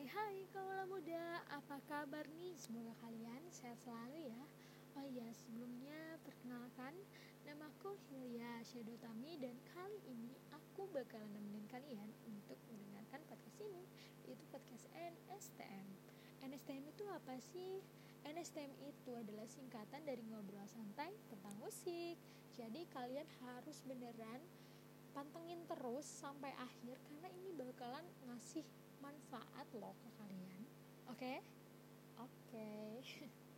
Hai hai kaula muda, apa kabar nih? Semoga kalian sehat selalu ya Oh iya, sebelumnya perkenalkan Namaku Hilya Syedotami dan kali ini aku bakalan nemenin kalian untuk mendengarkan podcast ini Yaitu podcast NSTM NSTM itu apa sih? NSTM itu adalah singkatan dari ngobrol santai tentang musik Jadi kalian harus beneran pantengin terus sampai akhir karena ini bakalan ngasih manfaat loh ke kalian. Oke? Okay? oke. Okay.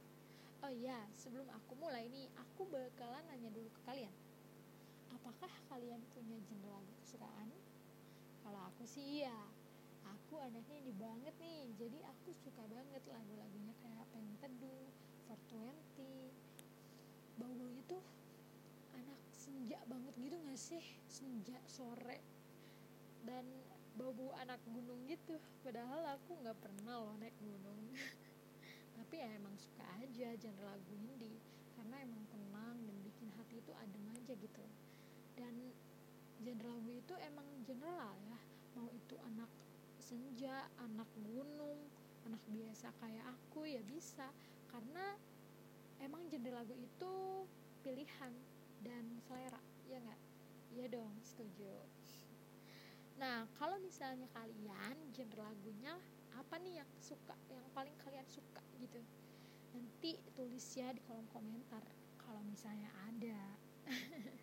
oh iya sebelum aku mulai nih aku bakalan nanya dulu ke kalian. Apakah kalian punya genre lagu kesukaan? Kalau aku sih iya. Aku anaknya ini banget nih jadi aku suka banget lagu-lagunya kayak Pengen Teduh, 420 bau-baunya tuh anak senja banget gitu gak sih? Senja sore. Dan bau-bau anak gunung gitu. Padahal aku nggak pernah loh naik gunung. Tapi ya emang suka aja genre lagu indie karena emang tenang dan bikin hati itu adem aja gitu. Dan genre lagu itu emang general ya. Mau itu anak senja anak gunung anak biasa kayak aku ya bisa. Karena emang genre lagu itu pilihan dan selera ya nggak? Ya dong setuju nah kalau misalnya kalian genre lagunya apa nih yang suka yang paling kalian suka gitu? Nanti tulis ya di kolom komentar kalau misalnya ada.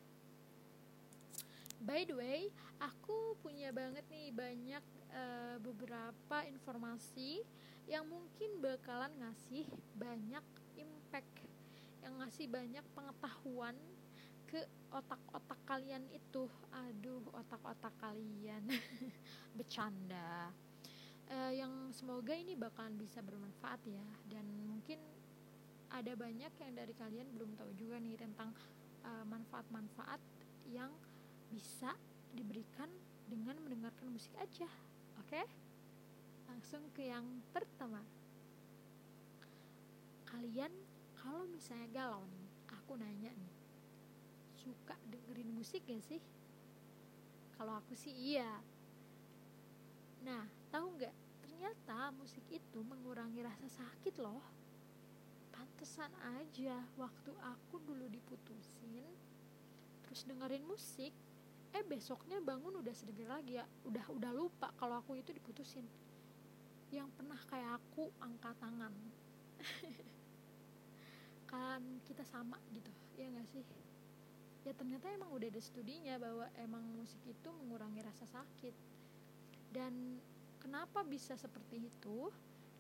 By the way aku punya banget nih banyak uh, beberapa informasi yang mungkin bakalan ngasih banyak impact yang ngasih banyak pengetahuan ke otak-otak kalian itu. Aduh otak-otak kalian. Bercanda. Uh, yang semoga ini bakalan bisa bermanfaat ya. Dan mungkin ada banyak yang dari kalian belum tahu juga nih tentang uh, manfaat-manfaat yang bisa diberikan dengan mendengarkan musik aja. Oke? Okay? langsung ke yang pertama. Kalian kalau misalnya galau nih aku nanya nih suka dengerin musik gak sih? Kalau aku sih iya. Nah, tahu nggak? Ternyata musik itu mengurangi rasa sakit loh. Pantesan aja waktu aku dulu diputusin, terus dengerin musik, eh besoknya bangun udah sedikit lagi ya, udah udah lupa kalau aku itu diputusin. Yang pernah kayak aku angkat tangan. kan kita sama gitu, ya nggak sih? Ya ternyata emang udah ada studinya bahwa emang musik itu mengurangi rasa sakit. Dan kenapa bisa seperti itu?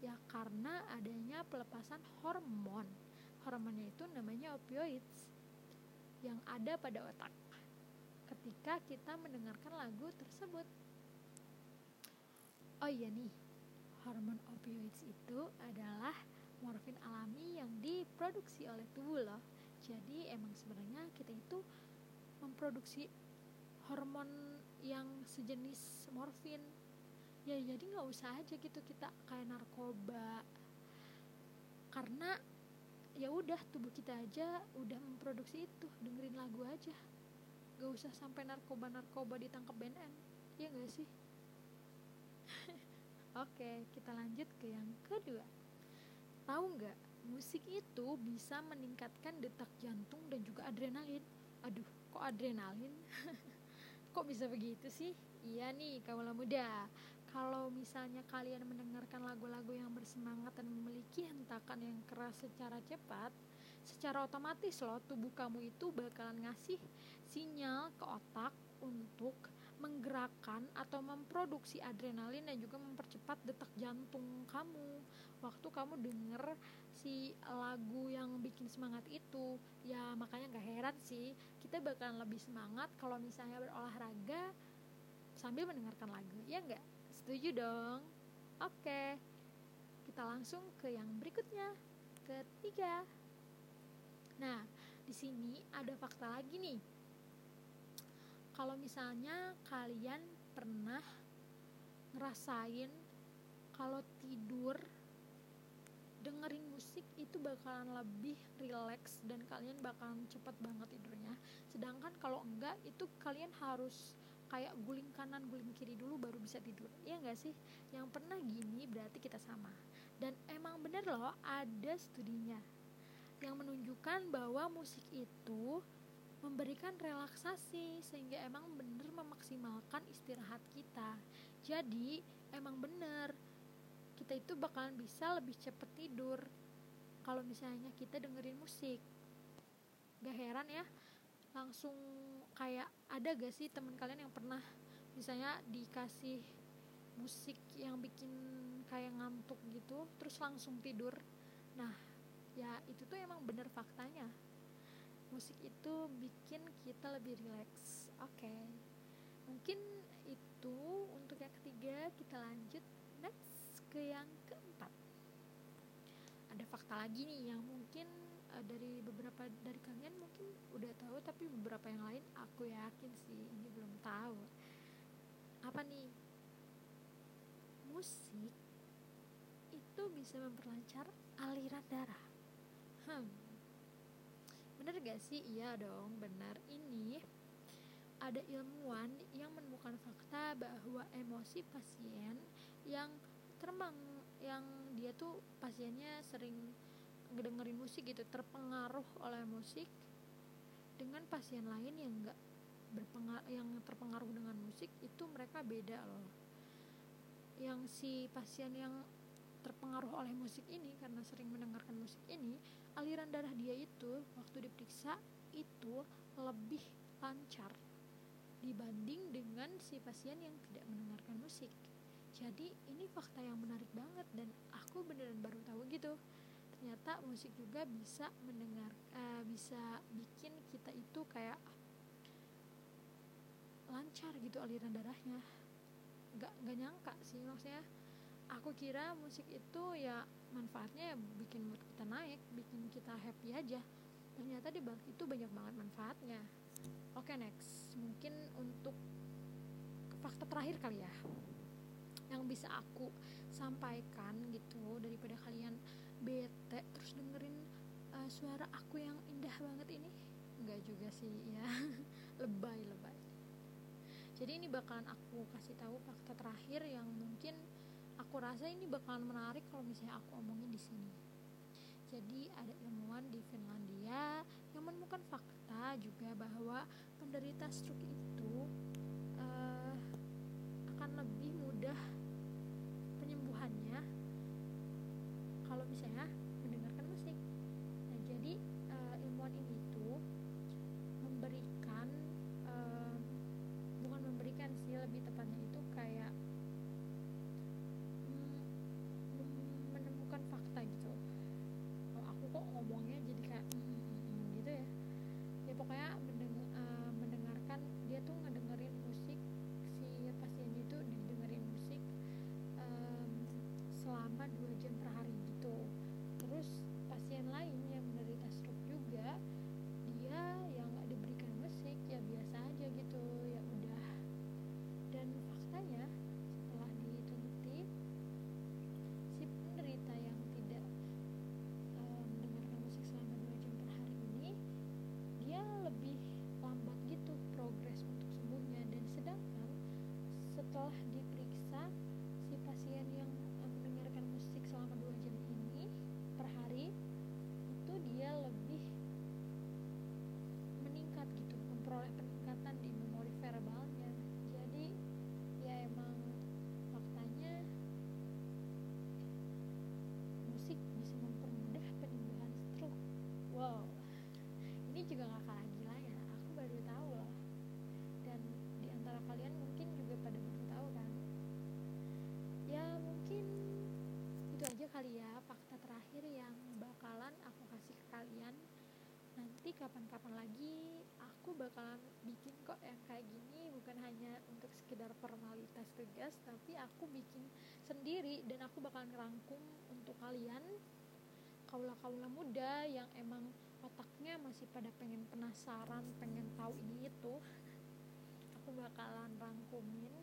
Ya karena adanya pelepasan hormon. Hormonnya itu namanya opioids yang ada pada otak ketika kita mendengarkan lagu tersebut. Oh iya nih hormon opioids itu adalah morfin alami yang diproduksi oleh tubuh loh jadi emang sebenarnya kita itu memproduksi hormon yang sejenis morfin. Ya jadi nggak usah aja gitu kita kayak narkoba. Karena ya udah tubuh kita aja udah memproduksi itu. Dengerin lagu aja. Gak usah sampai narkoba narkoba ditangkap BNN ya gak sih? Oke kita lanjut ke yang kedua. Tahu nggak musik itu bisa meningkatkan detak jantung dan juga adrenalin. Aduh kok adrenalin? Kok bisa begitu sih? Iya nih kaulah muda. Kalau misalnya kalian mendengarkan lagu-lagu yang bersemangat dan memiliki hentakan yang keras secara cepat secara otomatis loh tubuh kamu itu bakalan ngasih sinyal ke otak untuk menggerakkan atau memproduksi adrenalin dan juga mempercepat detak jantung kamu waktu kamu denger si lagu yang bikin semangat itu ya makanya gak heran sih kita bakalan lebih semangat kalau misalnya berolahraga sambil mendengarkan lagu ya nggak? Setuju dong. Oke kita langsung ke yang berikutnya ketiga. Nah di sini ada fakta lagi nih. Kalau misalnya kalian pernah ngerasain kalau tidur dengerin musik itu bakalan lebih relax dan kalian bakalan cepet banget tidurnya. Sedangkan kalau enggak itu kalian harus kayak guling kanan guling kiri dulu baru bisa tidur. Ya nggak sih? Yang pernah gini berarti kita sama. Dan emang bener loh ada studinya yang menunjukkan bahwa musik itu memberikan relaksasi sehingga emang bener memaksimalkan istirahat kita. Jadi emang bener kita itu bakalan bisa lebih cepet tidur. Kalau misalnya kita dengerin musik. Gak heran ya langsung kayak ada gak sih teman kalian yang pernah misalnya dikasih musik yang bikin kayak ngantuk gitu terus langsung tidur? Nah ya itu tuh emang bener faktanya. Musik itu bikin kita lebih rileks. Oke. Okay. mungkin itu untuk yang ketiga kita lanjut ke yang keempat. Ada fakta lagi nih yang mungkin uh, dari beberapa dari kalian mungkin udah tahu tapi beberapa yang lain aku yakin sih ini belum tahu. Apa nih? Musik itu bisa memperlancar aliran darah. Hmm. Bener gak sih? Iya dong benar ini ada ilmuwan yang menemukan fakta bahwa emosi pasien yang termang yang dia tuh pasiennya sering ngedengerin musik gitu terpengaruh oleh musik dengan pasien lain yang enggak berpengaruh yang terpengaruh dengan musik itu mereka beda loh. Yang si pasien yang terpengaruh oleh musik ini karena sering mendengarkan musik ini aliran darah dia itu waktu diperiksa itu lebih lancar dibanding dengan si pasien yang tidak mendengarkan musik jadi ini fakta yang menarik banget dan aku beneran baru tahu gitu. Ternyata musik juga bisa mendengar uh, bisa bikin kita itu kayak lancar gitu aliran darahnya. Nggak nggak nyangka sih maksudnya. Aku kira musik itu ya manfaatnya ya bikin mood kita naik bikin kita happy aja. Ternyata di balik itu banyak banget manfaatnya. Oke okay, next. Mungkin untuk fakta terakhir kali ya yang bisa aku sampaikan gitu daripada kalian bete terus dengerin uh, suara aku yang indah banget ini? Enggak juga sih ya. Lebay lebay. Jadi ini bakalan aku kasih tahu fakta terakhir yang mungkin aku rasa ini bakalan menarik kalau misalnya aku omongin di sini. Jadi ada ilmuwan di Finlandia yang menemukan fakta juga bahwa penderita stroke itu setelah diperiksa si pasien yang mendengarkan musik selama dua jam per hari itu dia lebih meningkat gitu memperoleh peningkatan di memori verbalnya jadi ya emang faktanya musik bisa mempermudah penyembuhan stroke wow ini juga gak kalah gila ya aku baru tahu loh dan di antara kalian mungkin juga pada baru tahu kan ya mungkin itu aja kali ya fakta terakhir yang bakalan aku kasih ke kalian nanti kapan-kapan lagi aku bakalan bikin kok yang kayak gini. Bukan hanya untuk sekedar formalitas tugas tapi aku bikin sendiri. Dan aku bakalan ngerangkum untuk kalian kaula-kaula muda yang emang otaknya masih pada pengen penasaran pengen tahu ini itu. Aku bakalan rangkumin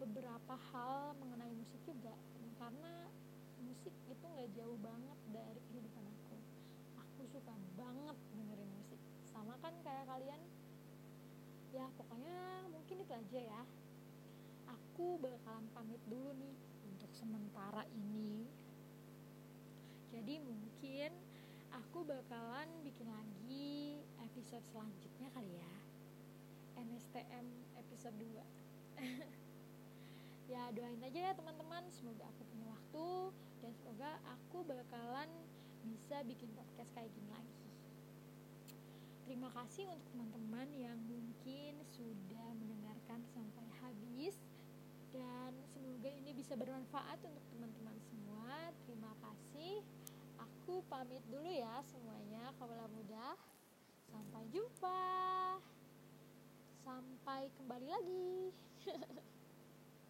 beberapa hal mengenai musik juga. Karena musik itu nggak jauh banget dari kehidupan aku. Aku suka banget dengerin kan kayak kalian. Ya pokoknya mungkin itu aja ya. Aku bakalan pamit dulu nih untuk sementara ini. Jadi mungkin aku bakalan bikin lagi episode selanjutnya kali ya. NSTM episode 2 ya doain aja ya teman-teman. Semoga aku punya waktu dan semoga aku bakalan bisa bikin podcast kayak gini lagi terima kasih untuk teman-teman yang mungkin sudah mendengarkan sampai habis. Dan semoga ini bisa bermanfaat untuk teman-teman semua. Terima kasih. Aku pamit dulu ya semuanya kaula muda sampai jumpa. Sampai kembali lagi